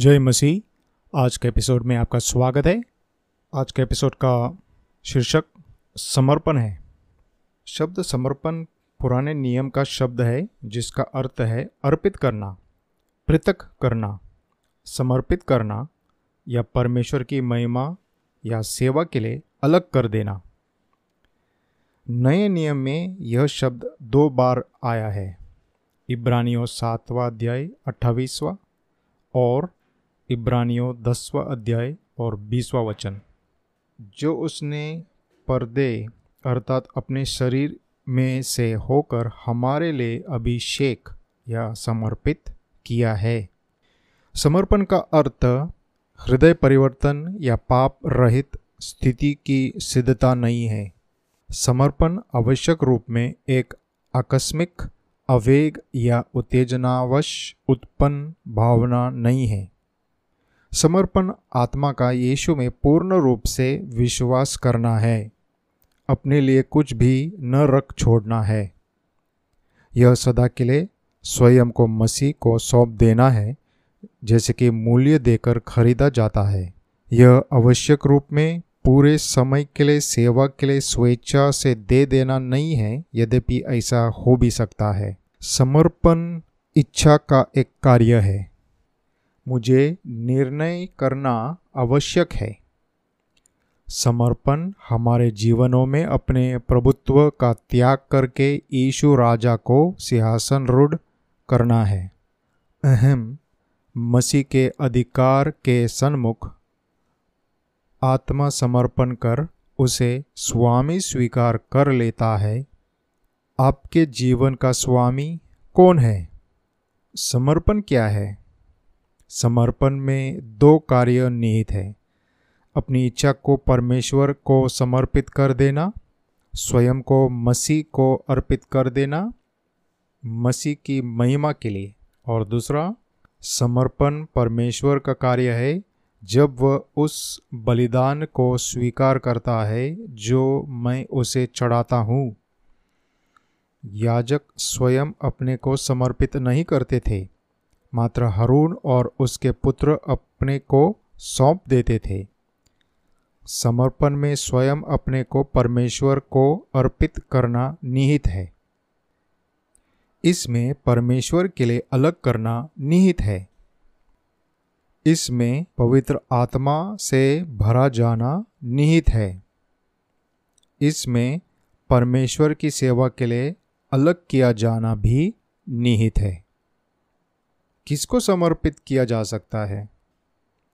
जय मसीह। आज के एपिसोड में आपका स्वागत है। आज के एपिसोड का शीर्षक समर्पण है। शब्द समर्पण पुराने नियम का शब्द है, जिसका अर्थ है अर्पित करना, पृथक करना, समर्पित करना, या परमेश्वर की महिमा या सेवा के लिए अलग कर देना। नए नियम में यह शब्द दो बार आया है। इब्रानियों सातवा अध्याय अट्ठाईसवा और इब्रानियों दसवा अध्याय और बीसवा वचन। जो उसने पर्दे, अर्थात अपने शरीर में से होकर हमारे लिए अभिषेक या समर्पित किया है। समर्पण का अर्थ, हृदय परिवर्तन या पाप रहित स्थिति की सिद्धता नहीं है। समर्पण आवश्यक रूप में एक आकस्मिक, अवेग या उत्तेजनावश उत्पन्न भावना नहीं है। समर्पण आत्मा का यीशु में पूर्ण रूप से विश्वास करना है। अपने लिए कुछ भी न रख छोड़ना है। यह सदा के लिए स्वयं को मसीह को सौंप देना है, जैसे कि मूल्य देकर खरीदा जाता है। यह आवश्यक रूप में पूरे समय के लिए, सेवा के लिए, स्वेच्छा से दे देना नहीं है, यद्यपि ऐसा हो भी सकता है। समर्पण इच्छा का एक कार्य है। मुझे निर्णय करना आवश्यक है। समर्पण हमारे जीवनों में अपने प्रभुत्व का त्याग करके ईशु राजा को सिंहासन रूढ़ करना है। अहम, मसीह के अधिकार के सन्मुख आत्मा समर्पण कर उसे स्वामी स्वीकार कर लेता है। आपके जीवन का स्वामी कौन है? समर्पण क्या है? समर्पण में दो कार्य निहित है। अपनी इच्छा को परमेश्वर को समर्पित कर देना, स्वयं को मसीह को अर्पित कर देना, मसीह की महिमा के लिए। और दूसरा, समर्पण परमेश्वर का कार्य है, जब वह उस बलिदान को स्वीकार करता है, जो मैं उसे चढ़ाता हूँ। याजक स्वयं अपने को समर्पित नहीं करते थे। मात्र हरून और उसके पुत्र अपने को सौंप देते थे। समर्पण में स्वयं अपने को परमेश्वर को अर्पित करना निहित है। इसमें परमेश्वर के लिए अलग करना निहित है। इसमें पवित्र आत्मा से भरा जाना निहित है। इसमें परमेश्वर की सेवा के लिए अलग किया जाना भी निहित है। किसको समर्पित किया जा सकता है?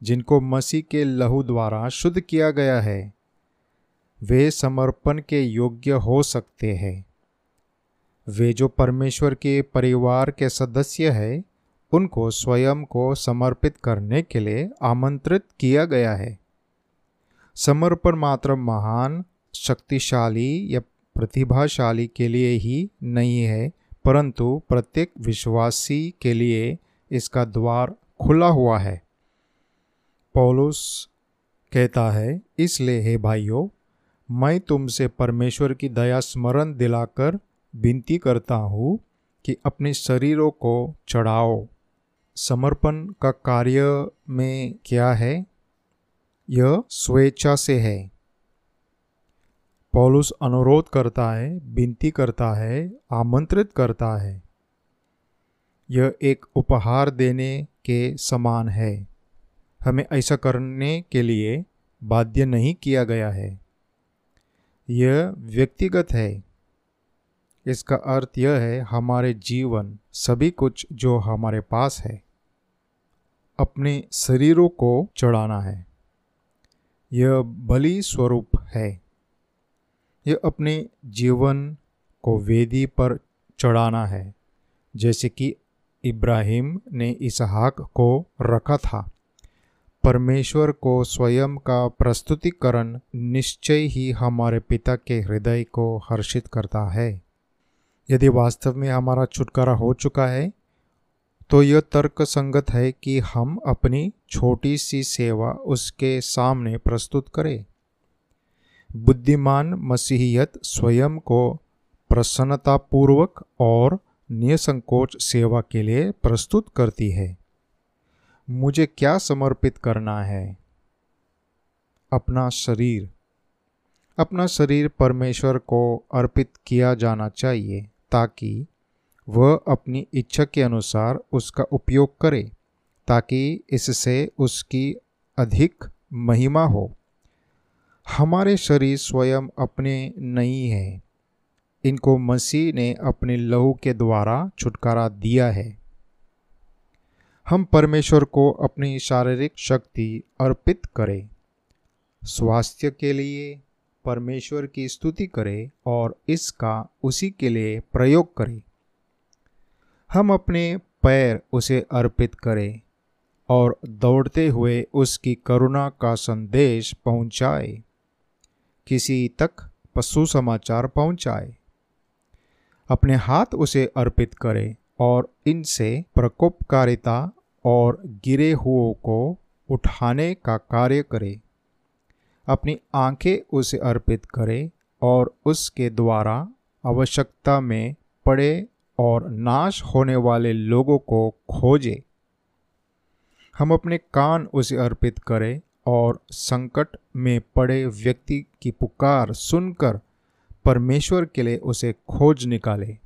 जिनको मसीह के लहू द्वारा शुद्ध किया गया है, वे समर्पण के योग्य हो सकते हैं। वे जो परमेश्वर के परिवार के सदस्य हैं, उनको स्वयं को समर्पित करने के लिए आमंत्रित किया गया है। समर्पण मात्र महान, शक्तिशाली या प्रतिभाशाली के लिए ही नहीं है, परंतु प्रत्येक विश्वासी के लिए इसका द्वार खुला हुआ है। पौलुस कहता है, इसलिए हे भाइयों, मैं तुमसे परमेश्वर की दया स्मरण दिलाकर विनती करता हूँ कि अपने शरीरों को चढ़ाओ। समर्पण का कार्य में क्या है? यह स्वेच्छा से है। पौलुस अनुरोध करता है, विनती करता है, आमंत्रित करता है। यह एक उपहार देने के समान है। हमें ऐसा करने के लिए बाध्य नहीं किया गया है। यह व्यक्तिगत है। इसका अर्थ यह है, हमारे जीवन सभी कुछ जो हमारे पास है, अपने शरीरों को चढ़ाना है। यह बलि स्वरूप है। यह अपने जीवन को वेदी पर चढ़ाना है, जैसे कि इब्राहिम ने इसहाक को रखा था। परमेश्वर को स्वयं का प्रस्तुतिकरण निश्चय ही हमारे पिता के हृदय को हर्षित करता है। यदि वास्तव में हमारा छुटकारा हो चुका है तो यह तर्क संगत है कि हम अपनी छोटी सी सेवा उसके सामने प्रस्तुत करें। बुद्धिमान मसीहियत स्वयं को प्रसन्नतापूर्वक और निसंकोच सेवा के लिए प्रस्तुत करती है। मुझे क्या समर्पित करना है? अपना शरीर। अपना शरीर परमेश्वर को अर्पित किया जाना चाहिए ताकि वह अपनी इच्छा के अनुसार उसका उपयोग करे, ताकि इससे उसकी अधिक महिमा हो। हमारे शरीर स्वयं अपने नहीं हैं। इनको मसीह ने अपने लहू के द्वारा छुटकारा दिया है। हम परमेश्वर को अपनी शारीरिक शक्ति अर्पित करें, स्वास्थ्य के लिए परमेश्वर की स्तुति करें और इसका उसी के लिए प्रयोग करें। हम अपने पैर उसे अर्पित करें और दौड़ते हुए उसकी करुणा का संदेश पहुँचाए। किसी तक पशु समाचार पहुँचाए। अपने हाथ उसे अर्पित करें और इनसे प्रकोपकारिता और गिरे हुओं को उठाने का कार्य करें। अपनी आँखें उसे अर्पित करें और उसके द्वारा आवश्यकता में पड़े और नाश होने वाले लोगों को खोजे। हम अपने कान उसे अर्पित करें और संकट में पड़े व्यक्ति की पुकार सुनकर परमेश्वर के लिए उसे खोज निकाले।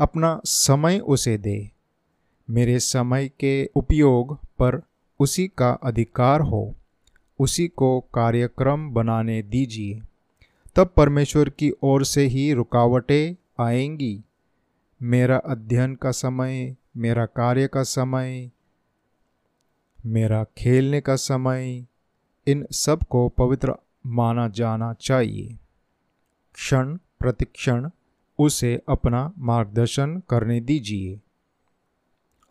अपना समय उसे दे। मेरे समय के उपयोग पर उसी का अधिकार हो। उसी को कार्यक्रम बनाने दीजिए। तब परमेश्वर की ओर से ही रुकावटें आएँगी। मेरा अध्ययन का समय, मेरा कार्य का समय, मेरा खेलने का समय, इन सबको पवित्र माना जाना चाहिए। क्षण प्रतिक्षण उसे अपना मार्गदर्शन करने दीजिए।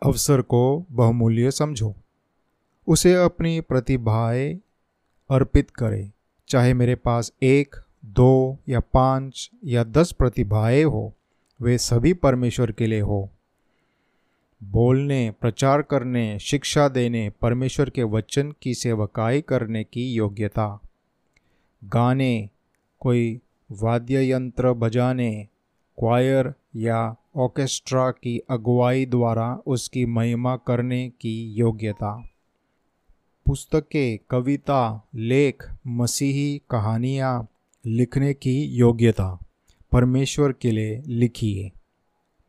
अवसर को बहुमूल्य समझो। उसे अपनी प्रतिभाएँ अर्पित करें। चाहे मेरे पास एक, दो या पाँच या दस प्रतिभाएँ हो, वे सभी परमेश्वर के लिए हो। बोलने, प्रचार करने, शिक्षा देने, परमेश्वर के वचन की सेवकाई करने की योग्यता। गाने, कोई वाद्य यंत्र बजाने क्वायर या ऑर्केस्ट्रा की अगुवाई द्वारा उसकी महिमा करने की योग्यता। पुस्तकें, कविता, लेख, मसीही कहानियाँ लिखने की योग्यता। परमेश्वर के लिए लिखिए।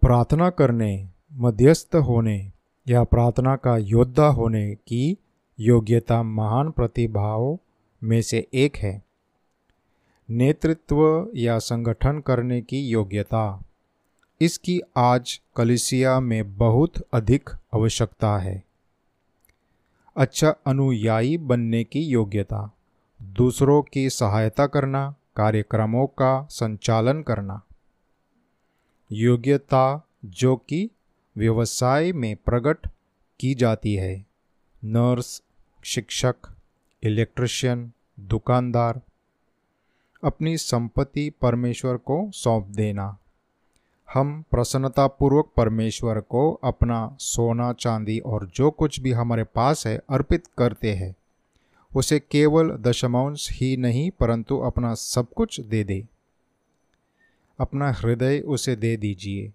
प्रार्थना करने, मध्यस्थ होने या प्रार्थना का योद्धा होने की योग्यता महान प्रतिभाओं में से एक है। नेतृत्व या संगठन करने की योग्यता। इसकी आज कलिसिया में बहुत अधिक आवश्यकता है। अच्छा अनुयायी बनने की योग्यता। दूसरों की सहायता करना, कार्यक्रमों का संचालन करना। योग्यता जो कि व्यवसाय में प्रकट की जाती है। नर्स, शिक्षक, इलेक्ट्रिशियन, दुकानदार अपनी संपत्ति परमेश्वर को सौंप देना। हम प्रसन्नतापूर्वक परमेश्वर को अपना सोना, चांदी और जो कुछ भी हमारे पास है अर्पित करते हैं, उसे केवल दशमांश ही नहीं, परंतु अपना सब कुछ दे दे। अपना हृदय उसे दे दीजिए।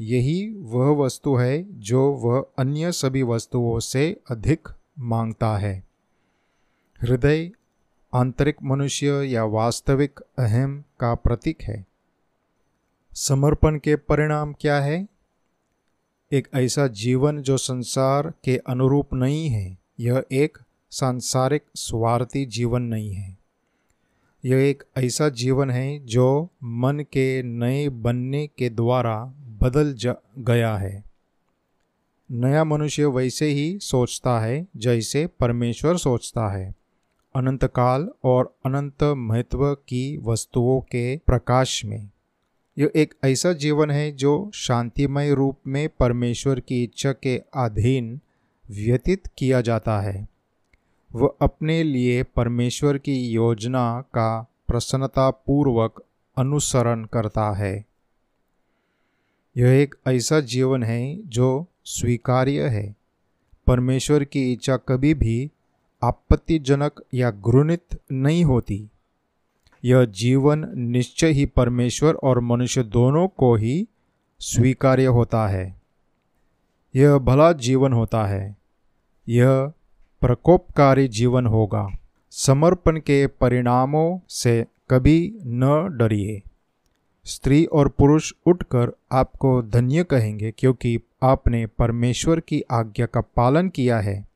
यही वह वस्तु है जो वह अन्य सभी वस्तुओं से अधिक माँगता है। हृदय आंतरिक मनुष्य या वास्तविक अहम का प्रतीक है। समर्पण के परिणाम क्या है? एक ऐसा जीवन जो संसार के अनुरूप नहीं है, यह एक सांसारिक स्वार्थी जीवन नहीं है। यह एक ऐसा जीवन है जो मन के नए बनने के द्वारा बदल गया है। नया मनुष्य वैसे ही सोचता है जैसे परमेश्वर सोचता है। अनंत काल और अनंत महत्व की वस्तुओं के प्रकाश में। यह एक ऐसा जीवन है जो शांतिमय रूप में परमेश्वर की इच्छा के अधीन व्यतीत किया जाता है। वह अपने लिए परमेश्वर की योजना का प्रसन्नतापूर्वक अनुसरण करता है। यह एक ऐसा जीवन है जो स्वीकार्य है। परमेश्वर की इच्छा कभी भी आपत्तिजनक या घृणित नहीं होती। यह जीवन निश्चय ही परमेश्वर और मनुष्य दोनों को ही स्वीकार्य होता है। यह भला जीवन होता है। यह प्रकोपकारी जीवन होगा। समर्पण के परिणामों से कभी न डरिए। स्त्री और पुरुष उठकर आपको धन्य कहेंगे क्योंकि आपने परमेश्वर की आज्ञा का पालन किया है।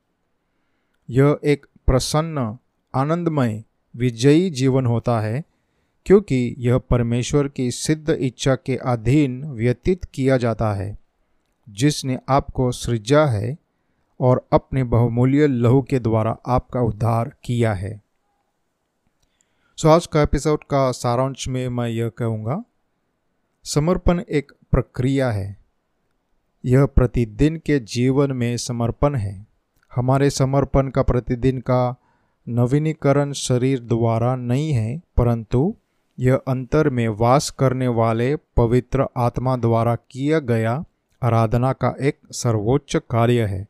यह एक प्रसन्न, आनंदमय, विजयी जीवन होता है, क्योंकि यह परमेश्वर की सिद्ध इच्छा के अधीन व्यतीत किया जाता है, जिसने आपको सृजा है और अपने बहुमूल्य लहू के द्वारा आपका उद्धार किया है। सो आज का एपिसोड का सारांश में मैं यह कहूँगा, समर्पण एक प्रक्रिया है। यह प्रतिदिन के जीवन में समर्पण है। हमारे समर्पण का प्रतिदिन का नवीनीकरण शरीर द्वारा नहीं है, परंतु यह अंतर में वास करने वाले पवित्र आत्मा द्वारा किया गया आराधना का एक सर्वोच्च कार्य है।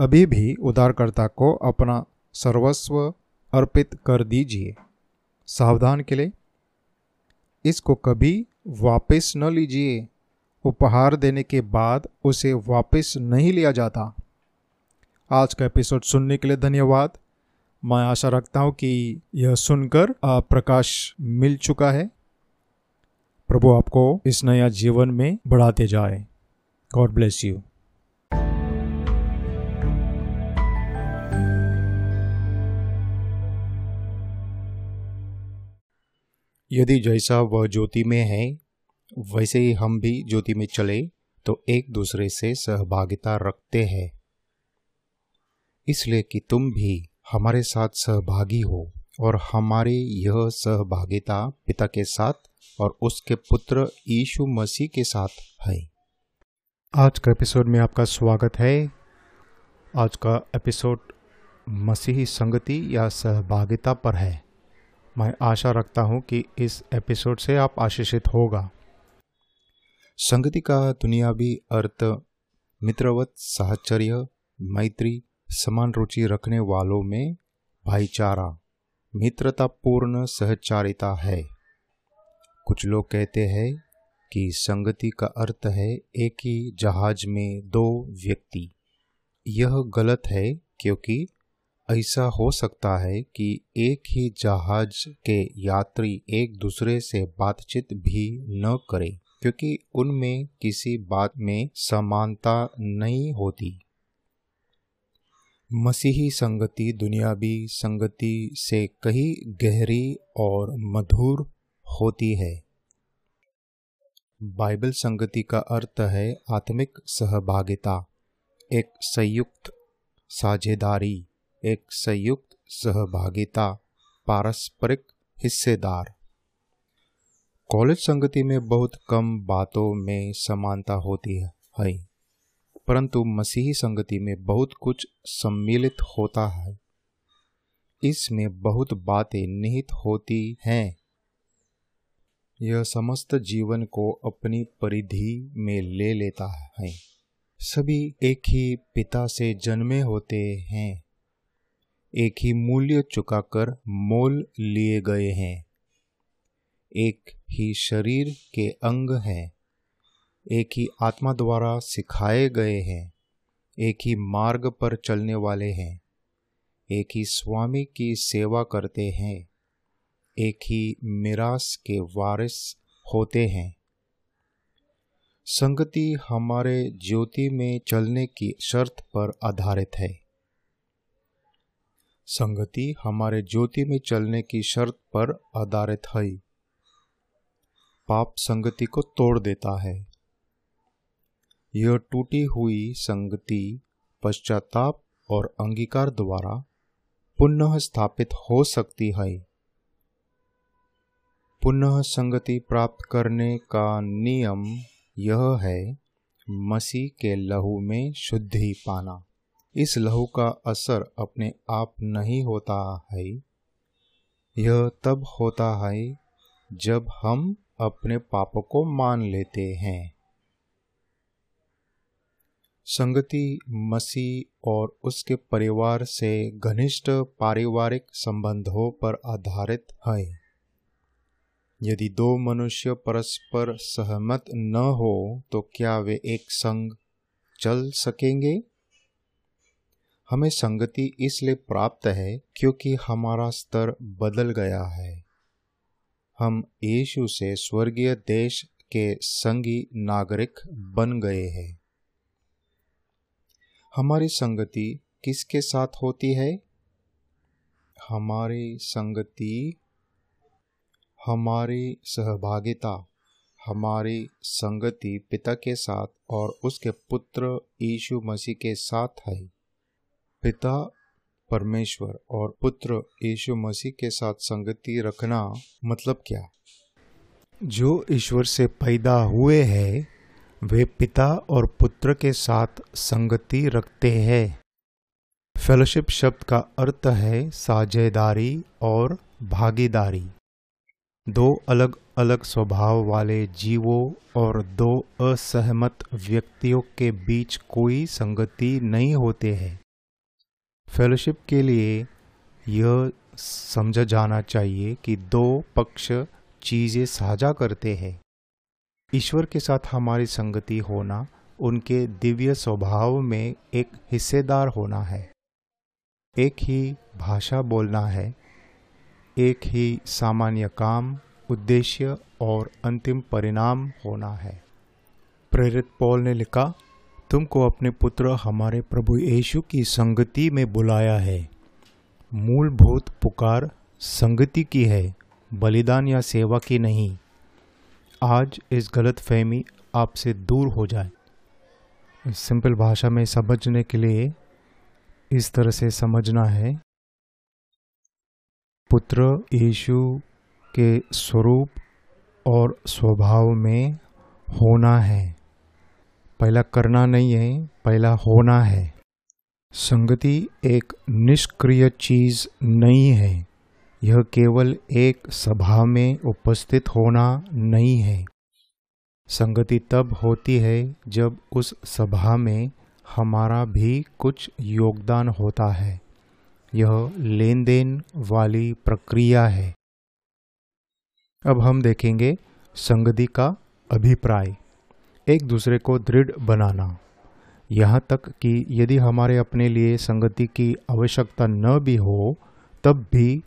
अभी भी उदारकर्ता को अपना सर्वस्व अर्पित कर दीजिए। सावधान के लिए इसको कभी वापस न लीजिए। उपहार देने के बाद उसे वापस नहीं लिया जाता। आज का एपिसोड सुनने के लिए धन्यवाद। मैं आशा रखता हूँ कि यह सुनकर प्रकाश मिल चुका है। प्रभु आपको इस नया जीवन में बढ़ाते जाए। गॉड ब्लेस यू यदि जैसा वह ज्योति में है, वैसे ही हम भी ज्योति में चले तो एक दूसरे से सहभागिता रखते हैं। इसलिए कि तुम भी हमारे साथ सहभागी हो और हमारी यह सहभागिता पिता के साथ और उसके पुत्र यीशु मसीह के साथ है। आज का एपिसोड में आपका स्वागत है। आज का एपिसोड मसीही संगति या सहभागिता पर है। मैं आशा रखता हूँ कि इस एपिसोड से आप आशीषित होगा। संगति का दुनियावी अर्थ मित्रवत, साहचर्य, मैत्री समान रुचि रखने वालों में भाईचारा, मित्रतापूर्ण सहचारिता है। कुछ लोग कहते हैं कि संगति का अर्थ है एक ही जहाज़ में दो व्यक्ति। यह गलत है क्योंकि ऐसा हो सकता है कि एक ही जहाज़ के यात्री एक दूसरे से बातचीत भी न करें, क्योंकि उनमें किसी बात में समानता नहीं होती। मसीही संगति, दुनियावी संगति से कहीं गहरी और मधुर होती है। बाइबल संगति का अर्थ है आत्मिक सहभागिता, एक संयुक्त साझेदारी, एक संयुक्त सहभागिता, पारस्परिक हिस्सेदार। कॉलेज संगति में बहुत कम बातों में समानता होती है। परंतु मसीही संगति में बहुत कुछ सम्मिलित होता है। इसमें बहुत बातें निहित होती हैं। यह समस्त जीवन को अपनी परिधि में ले लेता है। सभी एक ही पिता से जन्मे होते हैं। एक ही मूल्य चुकाकर मोल लिए गए हैं। एक ही शरीर के अंग हैं। एक ही आत्मा द्वारा सिखाए गए हैं, एक ही मार्ग पर चलने वाले हैं, एक ही स्वामी की सेवा करते हैं, एक ही मिरास के वारिस होते हैं। संगति हमारे ज्योति में चलने की शर्त पर आधारित है। संगति हमारे ज्योति में चलने की शर्त पर आधारित है। पाप संगति को तोड़ देता है। यह टूटी हुई संगति पश्चाताप और अंगीकार द्वारा पुनः स्थापित हो सकती है। पुनः संगति प्राप्त करने का नियम यह है, मसीह के लहू में शुद्धि पाना। इस लहू का असर अपने आप नहीं होता है, यह तब होता है जब हम अपने पापों को मान लेते हैं। संगति मसीह और उसके परिवार से घनिष्ठ पारिवारिक संबंधों पर आधारित है। यदि दो मनुष्य परस्पर सहमत न हो तो क्या वे एक संग चल सकेंगे? हमें संगति इसलिए प्राप्त है क्योंकि हमारा स्तर बदल गया है। हम यीशु से स्वर्गीय देश के संगी नागरिक बन गए हैं। हमारी संगति किसके साथ होती है? हमारी संगति हमारी सहभागिता, हमारी संगति पिता के साथ और उसके पुत्र यीशु मसीह के साथ है। पिता परमेश्वर और पुत्र यीशु मसीह के साथ संगति रखना मतलब क्या? जो ईश्वर से पैदा हुए हैं वे पिता और पुत्र के साथ संगति रखते हैं। फेलोशिप शब्द का अर्थ है साझेदारी और भागीदारी। दो अलग अलग स्वभाव वाले जीवों और दो असहमत व्यक्तियों के बीच कोई संगति नहीं होते हैं। फेलोशिप के लिए यह समझा जाना चाहिए कि दो पक्ष चीज़ें साझा करते हैं। ईश्वर के साथ हमारी संगति होना, उनके दिव्य स्वभाव में एक हिस्सेदार होना है। एक ही भाषा बोलना है, एक ही सामान्य काम, उद्देश्य और अंतिम परिणाम होना है। प्रेरित पॉल ने लिखा, तुमको अपने पुत्र हमारे प्रभु यीशु की संगति में बुलाया है। मूलभूत पुकार संगति की है, बलिदान या सेवा की नहीं। आज इस गलत फहमी आपसे दूर हो जाए। सिंपल भाषा में समझने के लिए इस तरह से समझना है। पुत्र यीशु के स्वरूप और स्वभाव में होना है। पहला करना नहीं है, पहला होना है। संगति एक निष्क्रिय चीज़ नहीं है। यह केवल एक सभा में उपस्थित होना नहीं है। संगति तब होती है जब उस सभा में हमारा भी कुछ योगदान होता है। यह लेन देन वाली प्रक्रिया है। अब हम देखेंगे संगति का अभिप्राय। एक दूसरे को दृढ़ बनाना। यहाँ तक कि यदि हमारे अपने लिए संगति की आवश्यकता न भी हो, तब भी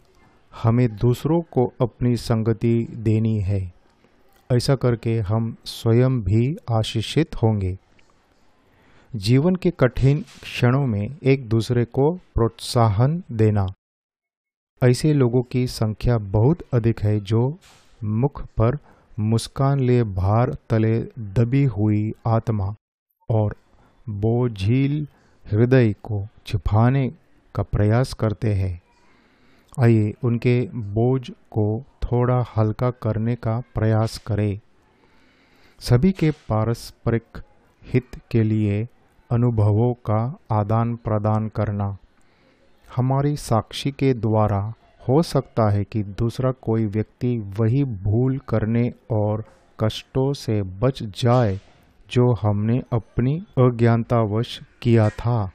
हमें दूसरों को अपनी संगति देनी है। ऐसा करके हम स्वयं भी आशीषित होंगे। जीवन के कठिन क्षणों में एक दूसरे को प्रोत्साहन देना। ऐसे लोगों की संख्या बहुत अधिक है जो मुख पर मुस्कान ले भार तले दबी हुई आत्मा और बोझील हृदय को छिपाने का प्रयास करते हैं। आइए उनके बोझ को थोड़ा हल्का करने का प्रयास करें। सभी के पारस्परिक हित के लिए अनुभवों का आदान प्रदान करना। हमारी साक्षी के द्वारा हो सकता है कि दूसरा कोई व्यक्ति वही भूल करने और कष्टों से बच जाए जो हमने अपनी अज्ञानतावश किया था।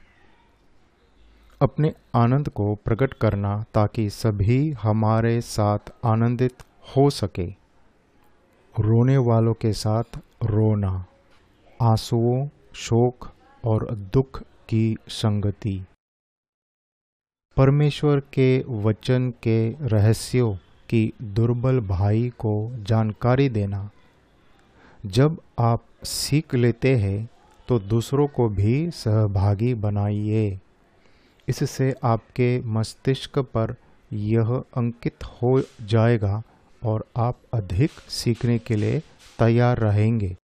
अपने आनंद को प्रकट करना ताकि सभी हमारे साथ आनंदित हो सके। रोने वालों के साथ रोना, आंसुओं, शोक और दुख की संगति। परमेश्वर के वचन के रहस्यों की दुर्बल भाई को जानकारी देना। जब आप सीख लेते हैं तो दूसरों को भी सहभागी बनाइए। इससे आपके मस्तिष्क पर यह अंकित हो जाएगा और आप अधिक सीखने के लिए तैयार रहेंगे।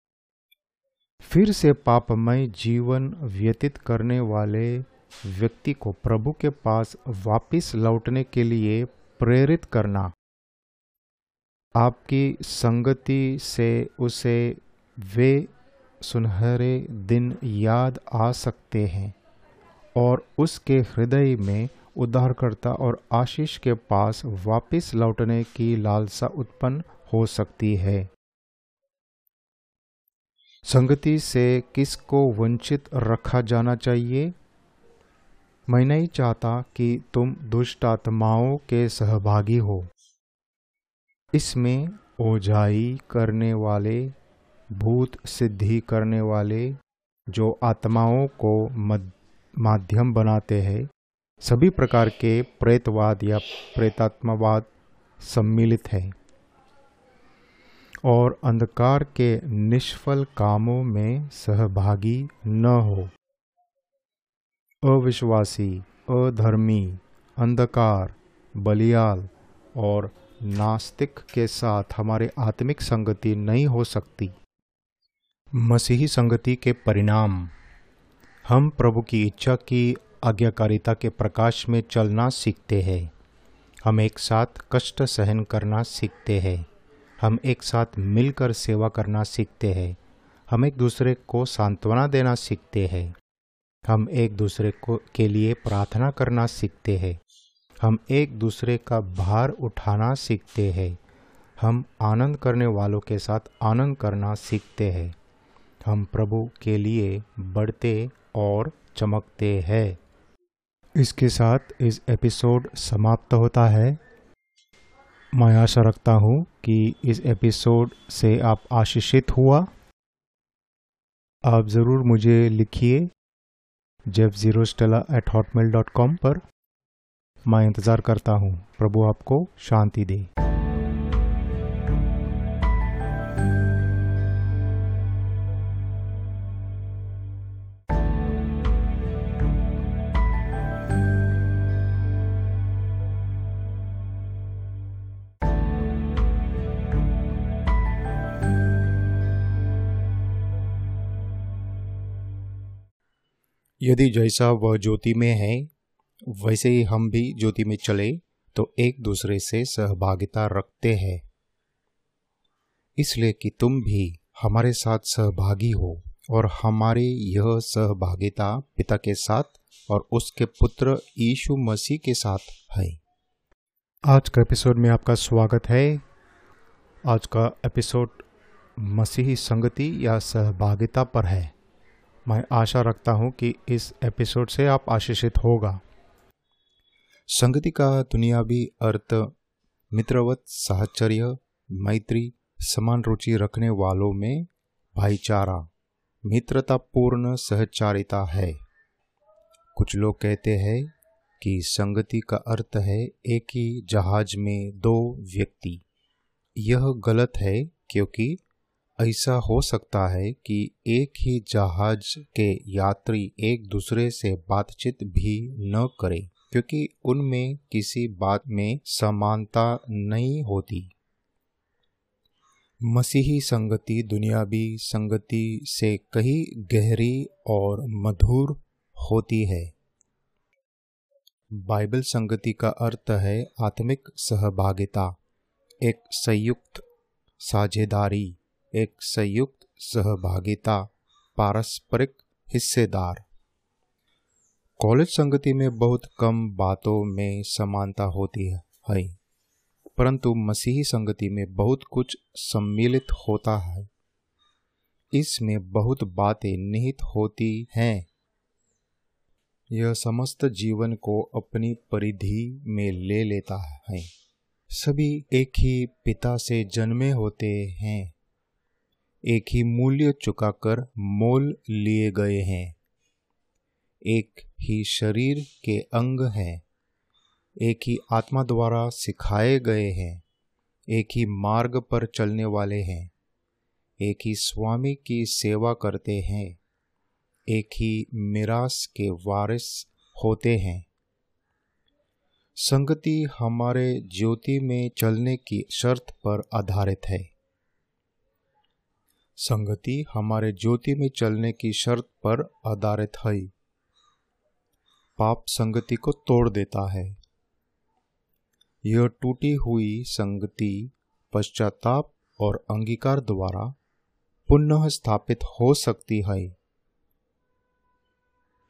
फिर से पापमय जीवन व्यतीत करने वाले व्यक्ति को प्रभु के पास वापस लौटने के लिए प्रेरित करना। आपकी संगति से उसे वे सुनहरे दिन याद आ सकते हैं। और उसके हृदय में उद्धारकर्ता और आशीष के पास वापस लौटने की लालसा उत्पन्न हो सकती है। संगति से किसको वंचित रखा जाना चाहिए? मैं नहीं चाहता कि तुम दुष्ट आत्माओं के सहभागी हो। इसमें ओझाई करने वाले, भूत सिद्धि करने वाले, जो आत्माओं को माध्यम बनाते हैं। सभी प्रकार के प्रेतवाद या प्रेतात्मवाद सम्मिलित हैं और अंधकार के निष्फल कामों में सहभागी न हो। अविश्वासी, अधर्मी, अंधकार, बलियाल और नास्तिक के साथ हमारे आत्मिक संगति नहीं हो सकती। मसीही संगति के परिणाम। हम प्रभु की इच्छा की आज्ञाकारिता के प्रकाश में चलना सीखते हैं। हम एक साथ कष्ट सहन करना सीखते हैं। हम एक साथ मिलकर सेवा करना सीखते हैं। हम एक दूसरे को सांत्वना देना सीखते हैं। हम एक दूसरे को, के लिए प्रार्थना करना सीखते हैं। हम एक दूसरे का भार उठाना सीखते हैं। हम आनंद करने वालों के साथ आनंद करना सीखते हैं। हम प्रभु के लिए बढ़ते और चमकते हैं। इसके साथ इस एपिसोड समाप्त होता है। मैं आशा रखता हूँ कि इस एपिसोड से आप आशीषित हुआ। आप ज़रूर मुझे लिखिए जब zero Stella at Hotmail dot com पर। मैं इंतज़ार करता हूँ। प्रभु आपको शांति दे। यदि जैसा वह ज्योति में है, वैसे ही हम भी ज्योति में चले तो एक दूसरे से सहभागिता रखते हैं। इसलिए कि तुम भी हमारे साथ सहभागी हो, और हमारी यह सहभागिता पिता के साथ और उसके पुत्र यीशु मसीह के साथ है। आज का एपिसोड में आपका स्वागत है। आज का एपिसोड मसीही संगति या सहभागिता पर है। मैं आशा रखता हूँ कि इस एपिसोड से आप आशीषित होगा। संगति का दुनियावी अर्थ, मित्रवत, साहचर्य, मैत्री, समान रुचि रखने वालों में भाईचारा, मित्रतापूर्ण सहचारिता है। कुछ लोग कहते हैं कि संगति का अर्थ है एक ही जहाज़ में दो व्यक्ति। यह गलत है क्योंकि ऐसा हो सकता है कि एक ही जहाज़ के यात्री एक दूसरे से बातचीत भी न करें, क्योंकि उनमें किसी बात में समानता नहीं होती। मसीही संगति दुनियावी संगति से कहीं गहरी और मधुर होती है। बाइबल संगति का अर्थ है आत्मिक सहभागिता, एक संयुक्त साझेदारी। एक संयुक्त सहभागिता, पारस्परिक हिस्सेदार। कॉलेज संगति में बहुत कम बातों में समानता होती है परंतु मसीही संगति में बहुत कुछ सम्मिलित होता है। इसमें बहुत बातें निहित होती हैं। यह समस्त जीवन को अपनी परिधि में ले लेता है। सभी एक ही पिता से जन्मे होते हैं। एक ही मूल्य चुकाकर मोल लिए गए हैं। एक ही शरीर के अंग हैं। एक ही आत्मा द्वारा सिखाए गए हैं। एक ही मार्ग पर चलने वाले हैं। एक ही स्वामी की सेवा करते हैं। एक ही मिरास के वारिस होते हैं। संगति हमारे ज्योति में चलने की शर्त पर आधारित है। संगति हमारे ज्योति में चलने की शर्त पर आधारित है। पाप संगति को तोड़ देता है। यह टूटी हुई संगति पश्चाताप और अंगीकार द्वारा पुनः स्थापित हो सकती है।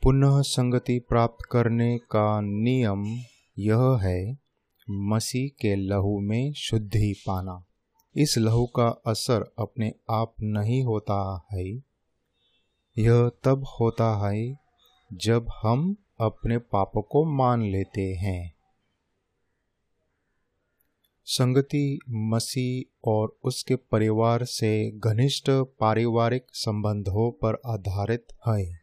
पुनः संगति प्राप्त करने का नियम यह है, मसीह के लहू में शुद्धि पाना। इस लहू का असर अपने आप नहीं होता है। यह तब होता है जब हम अपने पाप को मान लेते हैं। संगति मसीह और उसके परिवार से घनिष्ठ पारिवारिक संबंधों पर आधारित है।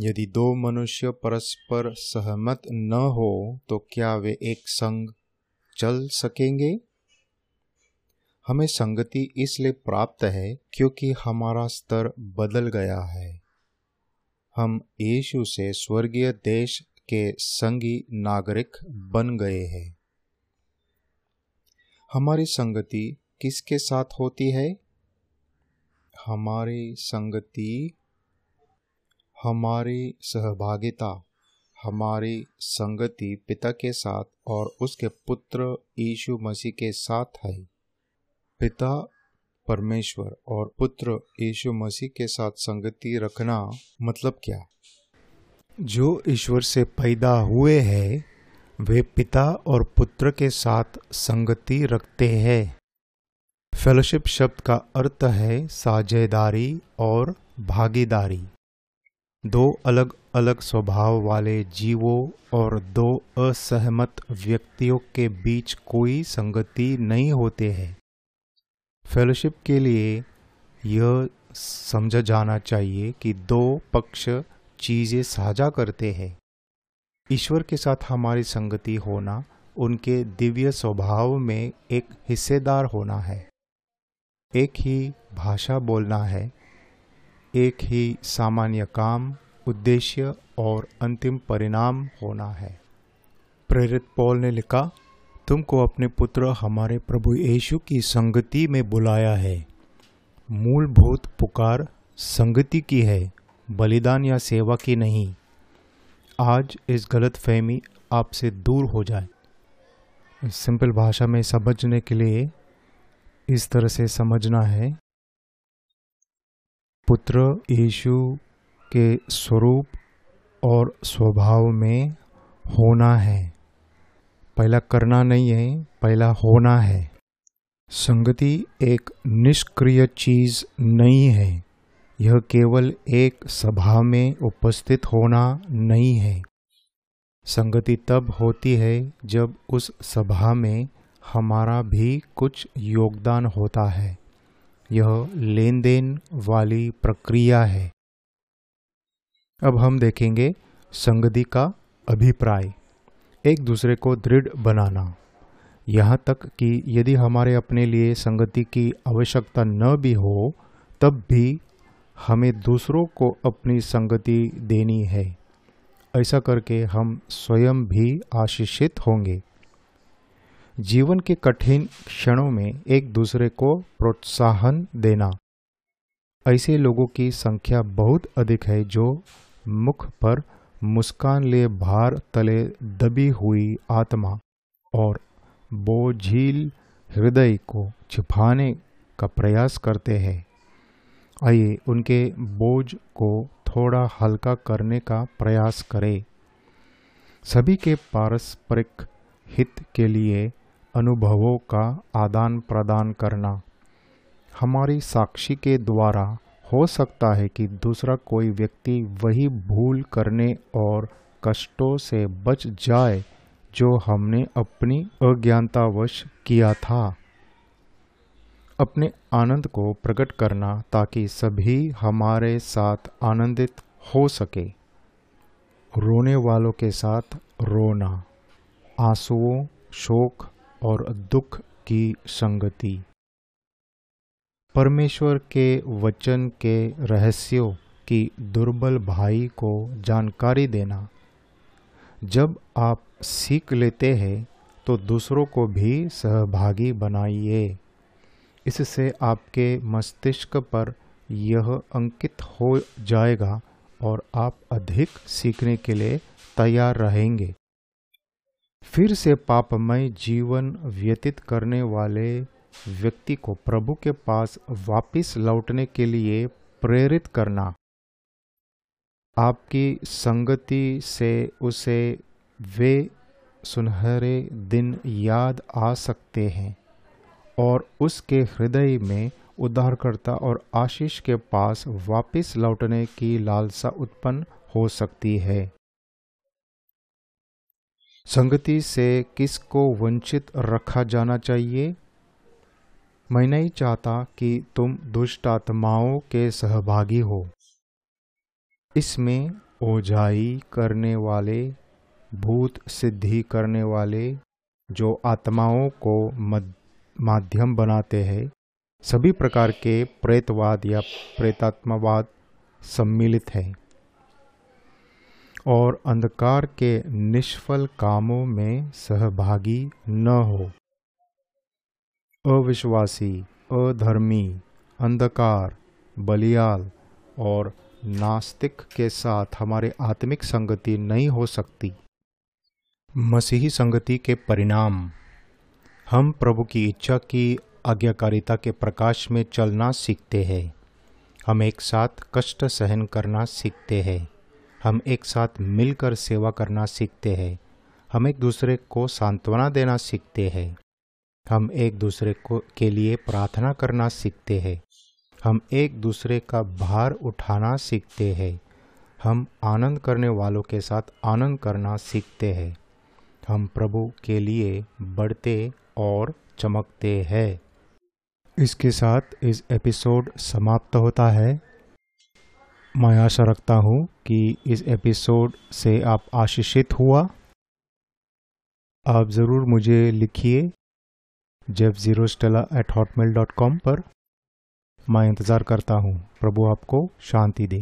यदि दो मनुष्य परस्पर सहमत न हो तो क्या वे एक संग चल सकेंगे? हमें संगति इसलिए प्राप्त है क्योंकि हमारा स्तर बदल गया है। हम यीशु से स्वर्गीय देश के संगी नागरिक बन गए हैं। हमारी संगति किसके साथ होती है? हमारी संगति हमारी सहभागिता, हमारी संगति पिता के साथ और उसके पुत्र यीशु मसीह के साथ है। पिता, परमेश्वर और पुत्र यीशु मसीह के साथ संगति रखना मतलब क्या? जो ईश्वर से पैदा हुए हैं, वे पिता और पुत्र के साथ संगति रखते हैं। फेलोशिप शब्द का अर्थ है साझेदारी और भागीदारी। दो अलग अलग स्वभाव वाले जीवों और दो असहमत व्यक्तियों के बीच कोई संगति नहीं होते हैं। फेलोशिप के लिए यह समझा जाना चाहिए कि दो पक्ष चीज़ें साझा करते हैं। ईश्वर के साथ हमारी संगति होना, उनके दिव्य स्वभाव में एक हिस्सेदार होना है। एक ही भाषा बोलना है, एक ही सामान्य काम, उद्देश्य और अंतिम परिणाम होना है। प्रेरित पॉल ने लिखा तुमको अपने पुत्र हमारे प्रभु यीशु की संगति में बुलाया है। मूलभूत पुकार संगति की है, बलिदान या सेवा की नहीं। आज इस गलत फहमी आपसे दूर हो जाए। सिंपल भाषा में समझने के लिए इस तरह से समझना है। पुत्र यीशु के स्वरूप और स्वभाव में होना है। पहला करना नहीं है, पहला होना है। संगति एक निष्क्रिय चीज़ नहीं है। यह केवल एक सभा में उपस्थित होना नहीं है। संगति तब होती है जब उस सभा में हमारा भी कुछ योगदान होता है। यह लेन देन वाली प्रक्रिया है। अब हम देखेंगे संगति का अभिप्राय। एक दूसरे को दृढ़ बनाना। यहाँ तक कि यदि हमारे अपने लिए संगति की आवश्यकता न भी हो, तब भी हमें दूसरों को अपनी संगति देनी है। ऐसा करके हम स्वयं भी आशीषित होंगे। जीवन के कठिन क्षणों में एक दूसरे को प्रोत्साहन देना। ऐसे लोगों की संख्या बहुत अधिक है जो मुख पर मुस्कान ले भार तले दबी हुई आत्मा और बोझील हृदय को छिपाने का प्रयास करते हैं। आइए उनके बोझ को थोड़ा हल्का करने का प्रयास करें। सभी के पारस्परिक हित के लिए अनुभवों का आदान प्रदान करना, हमारी साक्षी के द्वारा हो सकता है कि दूसरा कोई व्यक्ति वही भूल करने और कष्टों से बच जाए जो हमने अपनी अज्ञानतावश किया था। अपने आनंद को प्रकट करना ताकि सभी हमारे साथ आनंदित हो सके। रोने वालों के साथ रोना, आंसुओं, शोक और दुख की संगति। परमेश्वर के वचन के रहस्यों की दुर्बल भाई को जानकारी देना। जब आप सीख लेते हैं तो दूसरों को भी सहभागी बनाइए। इससे आपके मस्तिष्क पर यह अंकित हो जाएगा और आप अधिक सीखने के लिए तैयार रहेंगे। फिर से पापमय जीवन व्यतीत करने वाले व्यक्ति को प्रभु के पास वापस लौटने के लिए प्रेरित करना। आपकी संगति से उसे वे सुनहरे दिन याद आ सकते हैं और उसके हृदय में उद्धारकर्ता और आशीष के पास वापस लौटने की लालसा उत्पन्न हो सकती है। संगति से किसको वंचित रखा जाना चाहिए? मैं नहीं चाहता कि तुम दुष्ट आत्माओं के सहभागी हो। इसमें ओझाई करने वाले, भूत सिद्धि करने वाले जो आत्माओं को माध्यम बनाते हैं, सभी प्रकार के प्रेतवाद या प्रेतात्मवाद सम्मिलित हैं और अंधकार के निष्फल कामों में सहभागी न हो। अविश्वासी, अधर्मी, अंधकार, बलियाल और नास्तिक के साथ हमारे आत्मिक संगति नहीं हो सकती। मसीही संगति के परिणाम। हम प्रभु की इच्छा की आज्ञाकारिता के प्रकाश में चलना सीखते हैं। हम एक साथ कष्ट सहन करना सीखते हैं। हम एक साथ मिलकर सेवा करना सीखते हैं। हम एक दूसरे को सांत्वना देना सीखते हैं। हम एक दूसरे को, के लिए प्रार्थना करना सीखते हैं। हम एक दूसरे का भार उठाना सीखते हैं। हम आनंद करने वालों के साथ आनंद करना सीखते हैं। हम प्रभु के लिए बढ़ते और चमकते हैं। इसके साथ इस एपिसोड समाप्त होता है। मैं आशा रखता हूँ कि इस एपिसोड से आप आशीषित हुआ। आप ज़रूर मुझे लिखिए। जब zero Stella at Hotmail dot com पर मैं इंतज़ार करता हूँ। प्रभु आपको शांति दे।